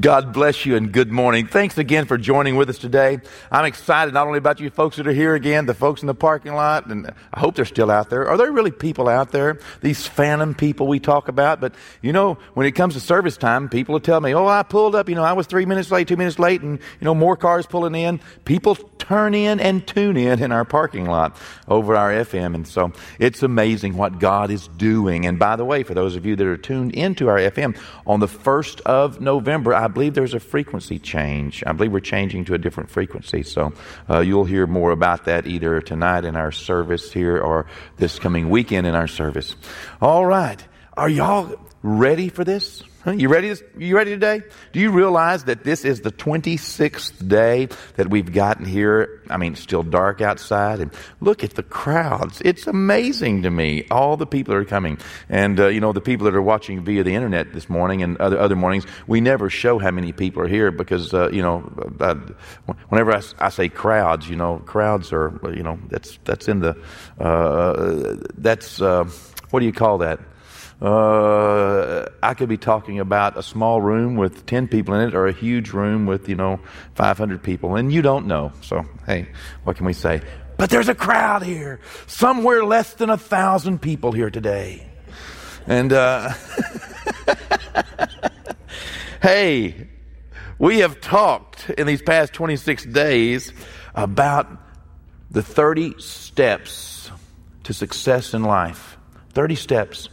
God bless you and good morning. Thanks again for joining with us today. I'm excited not only about you folks that are here again, the folks in the parking lot, and I hope they're still out there. Are there really people out there? These phantom people we talk about. But you know, when it comes to service time, people will tell me, oh, I pulled up, you know, I was three minutes late, two minutes late, and you know, more cars pulling in. People turn in and tune in in our parking lot over our FM. And so it's amazing what God is doing. And by the way, for those of you that are tuned into our FM, on the 1st of November, I believe there's a frequency change. I believe we're changing to a different frequency. So uh, you'll hear more about that either tonight in our service here or this coming weekend in our service. All right. Are y'all ready for this? Huh? You ready? You ready today? Do you realize that this is the 26th day that we've gotten here? I mean, it's still dark outside, and look at the crowds. It's amazing to me. All the people are coming, and uh, you know the people that are watching via the internet this morning and other other mornings. We never show how many people are here because uh, you know, uh, whenever I, I, say crowds, you know, crowds are you know that's that's in the uh, that's uh, what do you call that? Uh, I could be talking about a small room with 10 people in it or a huge room with, you know, 500 people, and you don't know. So, hey, what can we say? But there's a crowd here, somewhere less than a thousand people here today. And, uh, hey, we have talked in these past 26 days about the 30 steps to success in life. 30 steps.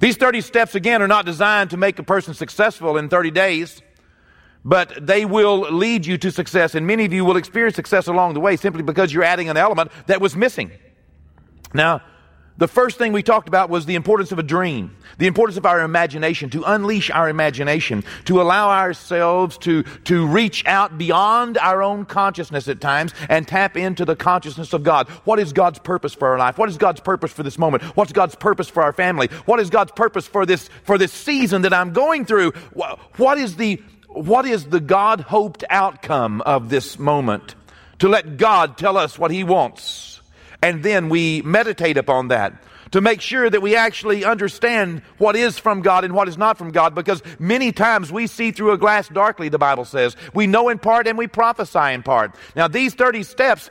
These 30 steps, again, are not designed to make a person successful in 30 days, but they will lead you to success. And many of you will experience success along the way simply because you're adding an element that was missing. Now, the first thing we talked about was the importance of a dream, the importance of our imagination, to unleash our imagination, to allow ourselves to, to reach out beyond our own consciousness at times and tap into the consciousness of God. What is God's purpose for our life? What is God's purpose for this moment? What's God's purpose for our family? What is God's purpose for this, for this season that I'm going through? What is the, what is the God hoped outcome of this moment? To let God tell us what He wants and then we meditate upon that to make sure that we actually understand what is from God and what is not from God because many times we see through a glass darkly, the Bible says. We know in part and we prophesy in part. Now, these 30 steps,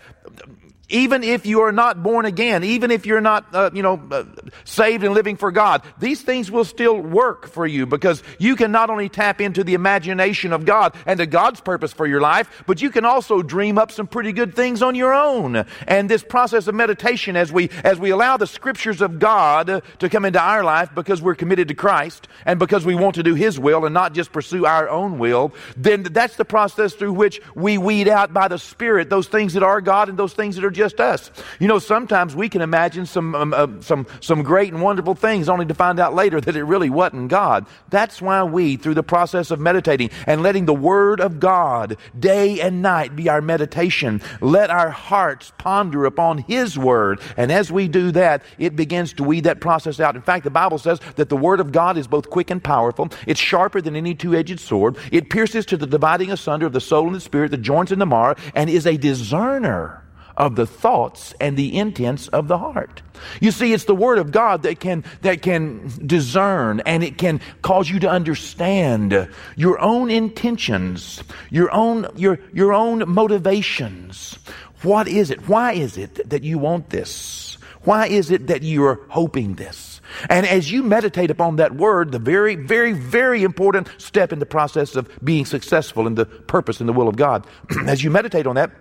even if you are not born again, even if you're not, uh, you know, uh, saved and living for God, these things will still work for you because you can not only tap into the imagination of God and to God's purpose for your life, but you can also dream up some pretty good things on your own. And this process of meditation, as we as we allow the scriptures of God to come into our life because we're committed to Christ and because we want to do His will and not just pursue our own will, then that's the process through which we weed out by the Spirit those things that are God and those things that are just us. You know, sometimes we can imagine some, um, uh, some, some great and wonderful things only to find out later that it really wasn't God. That's why we, through the process of meditating and letting the Word of God day and night be our meditation, let our hearts ponder upon His Word. And as we do that, it begins to weed that process out. In fact, the Bible says that the Word of God is both quick and powerful. It's sharper than any two edged sword. It pierces to the dividing asunder of the soul and the spirit, the joints and the marrow, and is a discerner of the thoughts and the intents of the heart. You see, it's the Word of God that can, that can discern and it can cause you to understand your own intentions, your own, your, your own motivations. What is it? Why is it that you want this? Why is it that you're hoping this? And as you meditate upon that word, the very, very, very important step in the process of being successful in the purpose and the will of God, as you meditate on that,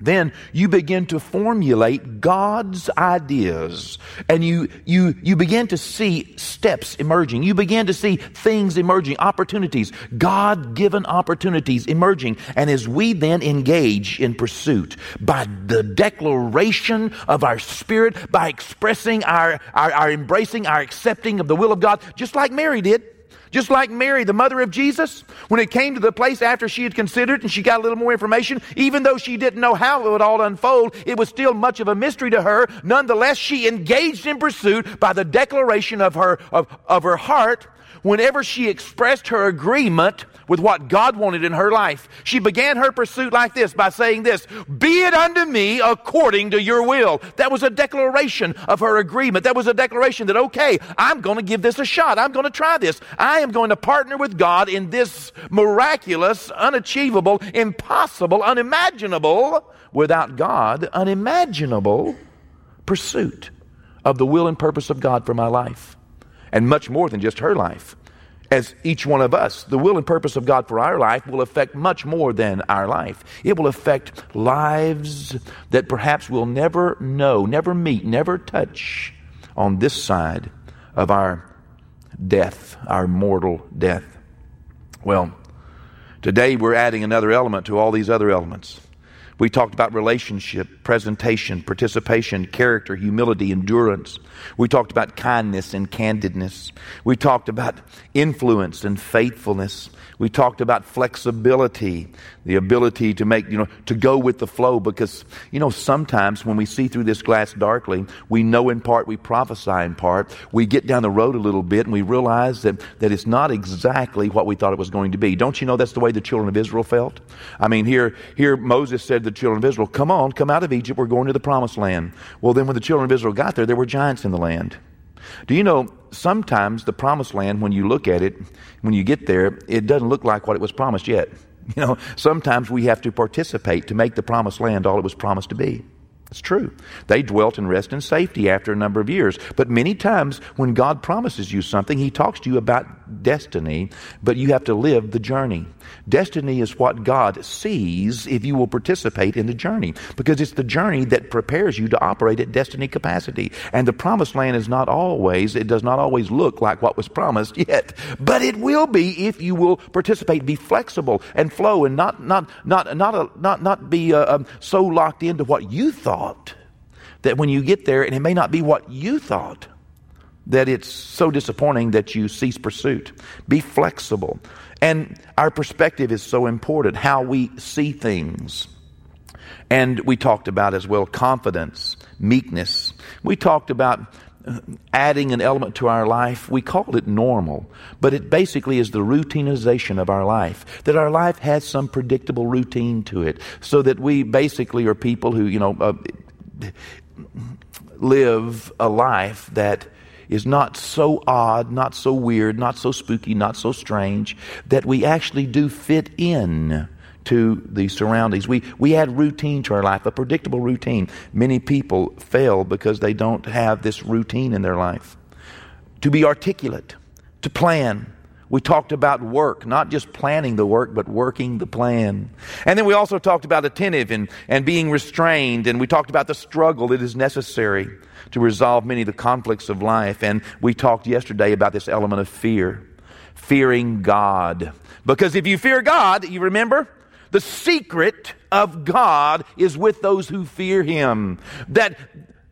then you begin to formulate God's ideas and you, you, you begin to see steps emerging. You begin to see things emerging, opportunities, God given opportunities emerging. And as we then engage in pursuit by the declaration of our spirit, by expressing our, our, our embracing, our accepting of the will of God, just like Mary did, just like Mary, the mother of Jesus, when it came to the place after she had considered and she got a little more information, even though she didn't know how it would all unfold, it was still much of a mystery to her. Nonetheless, she engaged in pursuit by the declaration of her, of, of her heart whenever she expressed her agreement with what God wanted in her life. She began her pursuit like this by saying this, be it unto me according to your will. That was a declaration of her agreement. That was a declaration that, okay, I'm going to give this a shot. I'm going to try this. I am going to partner with God in this miraculous, unachievable, impossible, unimaginable, without God, unimaginable pursuit of the will and purpose of God for my life. And much more than just her life as each one of us. The will and purpose of God for our life will affect much more than our life. It will affect lives that perhaps we'll never know, never meet, never touch on this side of our death, our mortal death. Well, today we're adding another element to all these other elements. We talked about relationship, presentation, participation, character, humility, endurance. We talked about kindness and candidness. We talked about influence and faithfulness. We talked about flexibility, the ability to make, you know, to go with the flow because, you know, sometimes when we see through this glass darkly, we know in part, we prophesy in part. We get down the road a little bit and we realize that, that it's not exactly what we thought it was going to be. Don't you know that's the way the children of Israel felt? I mean, here, here Moses said to the children of Israel, Come on, come out of Egypt, we're going to the promised land. Well, then when the children of Israel got there, there were giants in the land. Do you know sometimes the promised land, when you look at it, when you get there, it doesn't look like what it was promised yet. You know, sometimes we have to participate to make the promised land all it was promised to be. It's true. They dwelt in rest and safety after a number of years. But many times when God promises you something, He talks to you about destiny, but you have to live the journey. Destiny is what God sees if you will participate in the journey, because it's the journey that prepares you to operate at destiny capacity. And the promised land is not always, it does not always look like what was promised yet, but it will be if you will participate, be flexible and flow and not, not, not, not, uh, not, not be uh, um, so locked into what you thought thought that when you get there, and it may not be what you thought, that it's so disappointing that you cease pursuit. Be flexible. And our perspective is so important, how we see things. And we talked about as well confidence, meekness. We talked about adding an element to our life. We call it normal, but it basically is the routinization of our life. That our life has some predictable routine to it, so that we basically are people who, you know, uh, live a life that is not so odd, not so weird, not so spooky, not so strange, that we actually do fit in to the surroundings. We, we add routine to our life, a predictable routine. Many people fail because they don't have this routine in their life. To be articulate, to plan, we talked about work, not just planning the work, but working the plan. And then we also talked about attentive and, and being restrained, and we talked about the struggle that is necessary to resolve many of the conflicts of life. And we talked yesterday about this element of fear, fearing God. Because if you fear God, you remember, the secret of God is with those who fear Him. That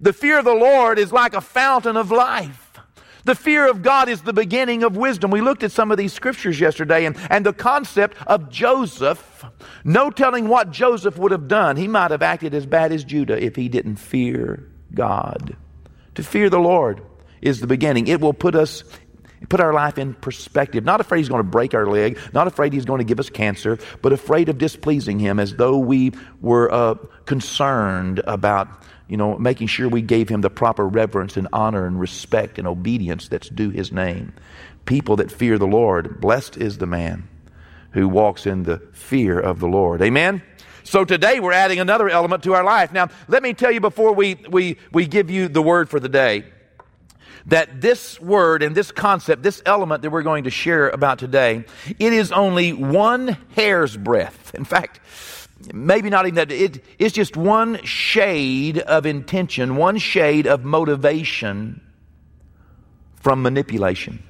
the fear of the Lord is like a fountain of life. The fear of God is the beginning of wisdom. We looked at some of these scriptures yesterday and, and the concept of Joseph. No telling what Joseph would have done. He might have acted as bad as Judah if he didn't fear God. To fear the Lord is the beginning. It will put us put our life in perspective. Not afraid he's going to break our leg, not afraid he's going to give us cancer, but afraid of displeasing him as though we were uh, concerned about you know, making sure we gave him the proper reverence and honor and respect and obedience that's due his name. People that fear the Lord, blessed is the man who walks in the fear of the Lord. Amen? So today we're adding another element to our life. Now, let me tell you before we, we, we give you the word for the day that this word and this concept, this element that we're going to share about today, it is only one hair's breadth. In fact, maybe not even that, it, it's just one shade of intention, one shade of motivation from manipulation.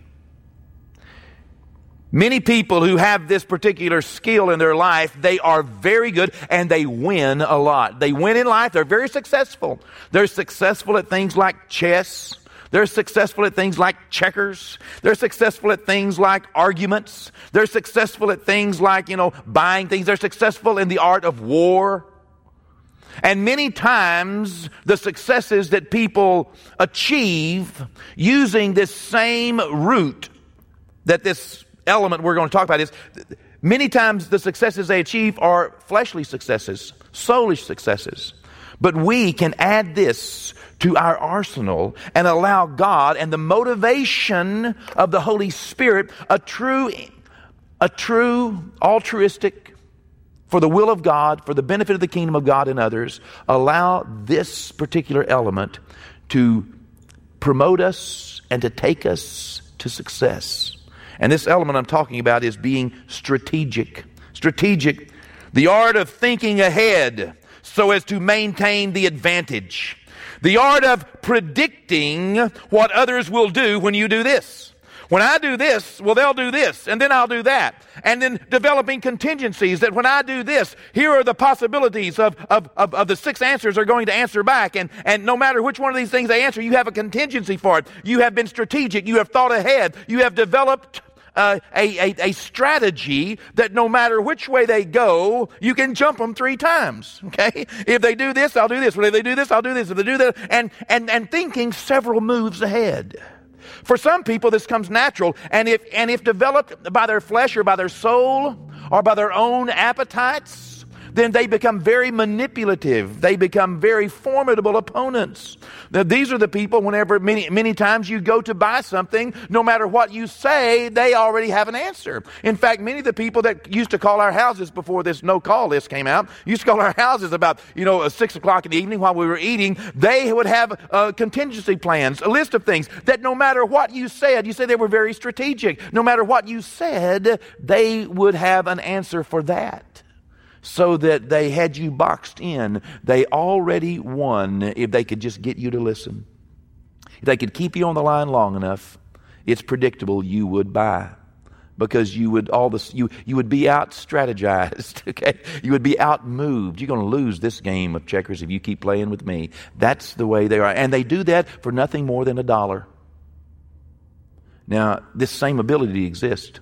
Many people who have this particular skill in their life, they are very good and they win a lot. They win in life, they're very successful. They're successful at things like chess, they're successful at things like checkers. They're successful at things like arguments. They're successful at things like, you know, buying things. They're successful in the art of war. And many times, the successes that people achieve using this same route that this element we're going to talk about is many times the successes they achieve are fleshly successes, soulish successes. But we can add this to our arsenal and allow God and the motivation of the Holy Spirit, a true, a true altruistic, for the will of God, for the benefit of the kingdom of God and others, allow this particular element to promote us and to take us to success. And this element I'm talking about is being strategic. Strategic, the art of thinking ahead so as to maintain the advantage. The art of predicting what others will do when you do this. When I do this, well, they'll do this, and then I'll do that. And then developing contingencies that when I do this, here are the possibilities of, of, of, of, the six answers are going to answer back. And, and no matter which one of these things they answer, you have a contingency for it. You have been strategic. You have thought ahead. You have developed uh, a, a, a, strategy that no matter which way they go, you can jump them three times. Okay? If they do this, I'll do this. If they do this, I'll do this. If they do that, and, and, and thinking several moves ahead. For some people, this comes natural, and if, and if developed by their flesh or by their soul or by their own appetites, then they become very manipulative. They become very formidable opponents. Now, these are the people, whenever many, many times you go to buy something, no matter what you say, they already have an answer. In fact, many of the people that used to call our houses before this no call list came out, used to call our houses about, you know, six o'clock in the evening while we were eating, they would have uh, contingency plans, a list of things that no matter what you said, you said they were very strategic. No matter what you said, they would have an answer for that so that they had you boxed in. They already won if they could just get you to listen. If they could keep you on the line long enough, it's predictable you would buy. Because you would all this you you would be out strategized okay? You would be out moved you're going to lose this game of checkers if you keep playing with me. That's the way they are. And they do that for nothing more than a dollar. Now this same ability exists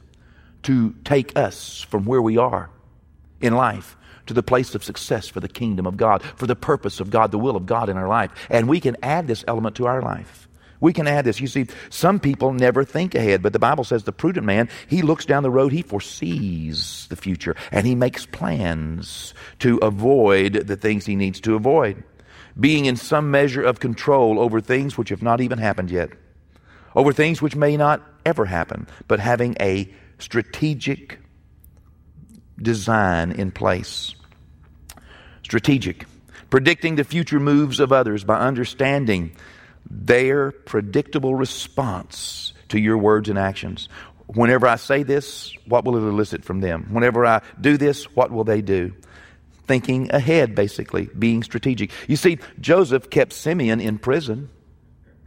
to take us from where we are in life to the place of success for the kingdom of God, for the purpose of God, the will of God in our life. And we can add this element to our life. We can add this. You see, some people never think ahead, but the Bible says the prudent man, he looks down the road, he foresees the future, and he makes plans to avoid the things he needs to avoid. Being in some measure of control over things which have not even happened yet, over things which may not ever happen, but having a strategic design in place. Strategic, predicting the future moves of others by understanding their predictable response to your words and actions. Whenever I say this, what will it elicit from them? Whenever I do this, what will they do? Thinking ahead, basically, being strategic. You see, Joseph kept Simeon in prison.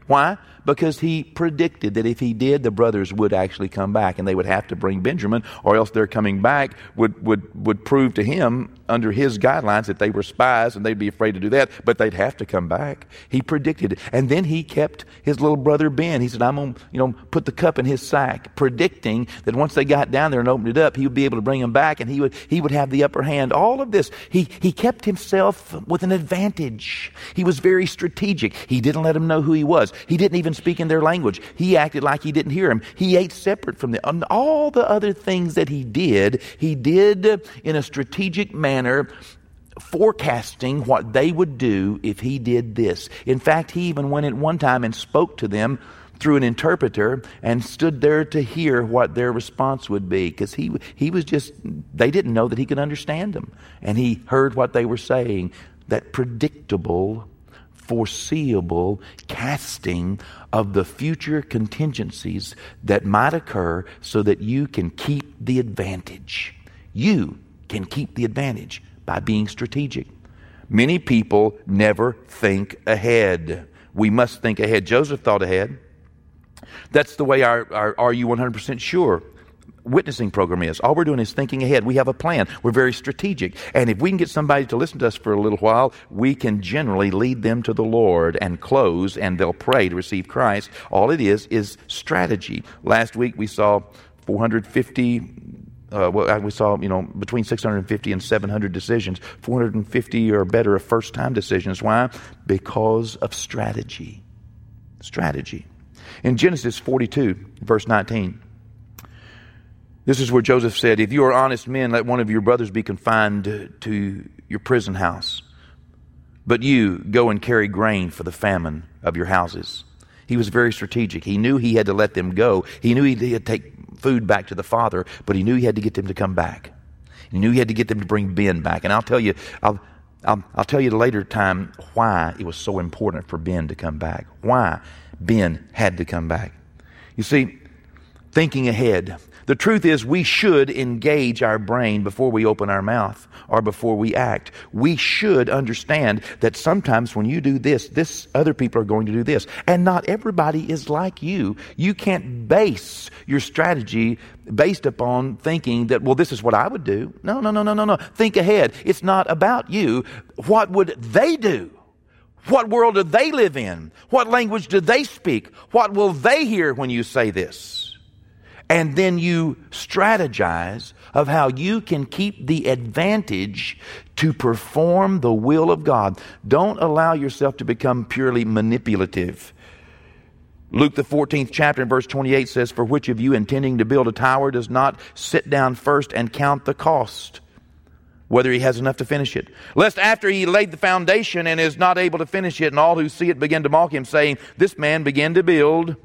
Why? Because he predicted that if he did, the brothers would actually come back and they would have to bring Benjamin, or else their coming back would, would, would prove to him, under his guidelines, that they were spies and they'd be afraid to do that, but they'd have to come back. He predicted it. And then he kept his little brother Ben. He said, I'm going to you know, put the cup in his sack, predicting that once they got down there and opened it up, he would be able to bring them back and he would, he would have the upper hand. All of this, he, he kept himself with an advantage. He was very strategic. He didn't let them know who he was. He didn't even speak in their language. He acted like he didn't hear him. He ate separate from them. All the other things that he did, he did in a strategic manner forecasting what they would do if he did this. In fact, he even went at one time and spoke to them through an interpreter and stood there to hear what their response would be because he, he was just, they didn't know that he could understand them. And he heard what they were saying. That predictable foreseeable casting of the future contingencies that might occur so that you can keep the advantage. You can keep the advantage by being strategic. Many people never think ahead. We must think ahead. Joseph thought ahead. That's the way our, our Are You 100% Sure witnessing program is. All we're doing is thinking ahead. We have a plan. We're very strategic. And if we can get somebody to listen to us for a little while, we can generally lead them to the Lord and close, and they'll pray to receive Christ. All it is is strategy. Last week we saw 450 uh, well, we saw, you know, between 650 and 700 decisions, 450 or better of first time decisions. Why? Because of strategy. Strategy. In Genesis 42, verse 19, This is where Joseph said, If you are honest men, let one of your brothers be confined to your prison house. But you go and carry grain for the famine of your houses. He was very strategic. He knew he had to let them go. He knew he had to take food back to the father, but he knew he had to get them to come back. He knew he had to get them to bring Ben back. And I'll tell you, I'll, I'll, I'll tell you the later time why it was so important for Ben to come back. Why Ben had to come back. You see, thinking ahead. The truth is, we should engage our brain before we open our mouth or before we act. We should understand that sometimes when you do this, this other people are going to do this. And not everybody is like you. You can't base your strategy based upon thinking that, well, this is what I would do. No, no, no, no, no, no. Think ahead. It's not about you. What would they do? What world do they live in? What language do they speak? What will they hear when you say this? And then you strategize of how you can keep the advantage to perform the will of God. Don't allow yourself to become purely manipulative. Luke, the 14th chapter, in verse 28 says, For which of you intending to build a tower does not sit down first and count the cost, whether he has enough to finish it? Lest after he laid the foundation and is not able to finish it, and all who see it begin to mock him, saying, This man began to build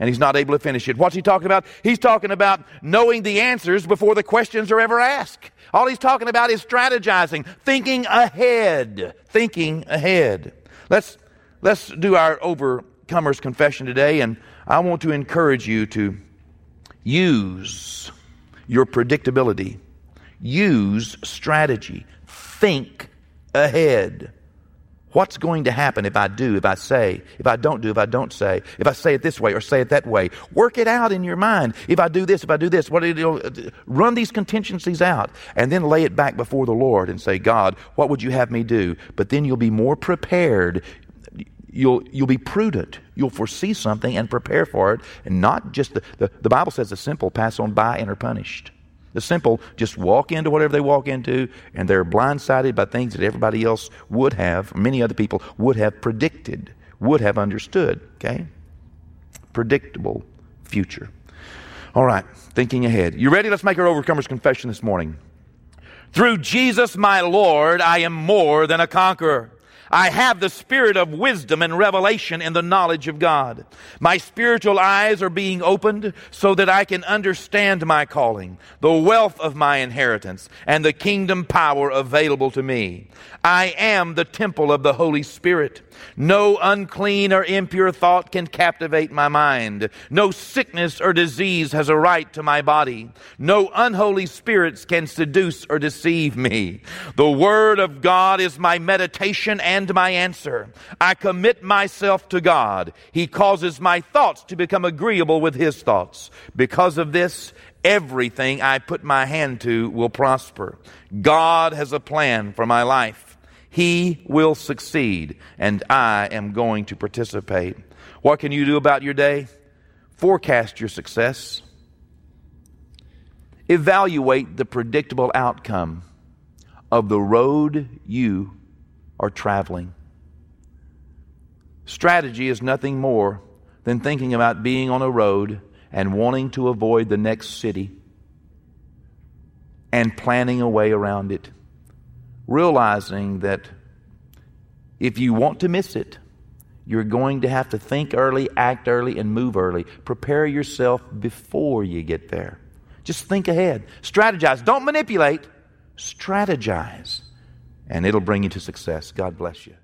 and he's not able to finish it. What's he talking about? He's talking about knowing the answers before the questions are ever asked. All he's talking about is strategizing, thinking ahead, thinking ahead. Let's, let's do our overcomer's confession today, and I want to encourage you to use your predictability, use strategy, think ahead. What's going to happen if I do, if I say, if I don't do, if I don't say, if I say it this way or say it that way? Work it out in your mind. If I do this, if I do this, what you run these contingencies out and then lay it back before the Lord and say, God, what would you have me do? But then you'll be more prepared. You'll, you'll be prudent. You'll foresee something and prepare for it. And not just the, the, the Bible says the simple pass on by and are punished. The simple just walk into whatever they walk into, and they're blindsided by things that everybody else would have, many other people would have predicted, would have understood. Okay? Predictable future. All right, thinking ahead. You ready? Let's make our overcomer's confession this morning. Through Jesus my Lord, I am more than a conqueror. I have the spirit of wisdom and revelation in the knowledge of God. My spiritual eyes are being opened so that I can understand my calling, the wealth of my inheritance, and the kingdom power available to me. I am the temple of the Holy Spirit. No unclean or impure thought can captivate my mind. No sickness or disease has a right to my body. No unholy spirits can seduce or deceive me. The Word of God is my meditation and my answer. I commit myself to God. He causes my thoughts to become agreeable with His thoughts. Because of this, everything I put my hand to will prosper. God has a plan for my life. He will succeed, and I am going to participate. What can you do about your day? Forecast your success. Evaluate the predictable outcome of the road you are traveling. Strategy is nothing more than thinking about being on a road and wanting to avoid the next city and planning a way around it realizing that if you want to miss it, you're going to have to think early, act early, and move early. Prepare yourself before you get there. Just think ahead. Strategize. Don't manipulate. Strategize. And it'll bring you to success. God bless you.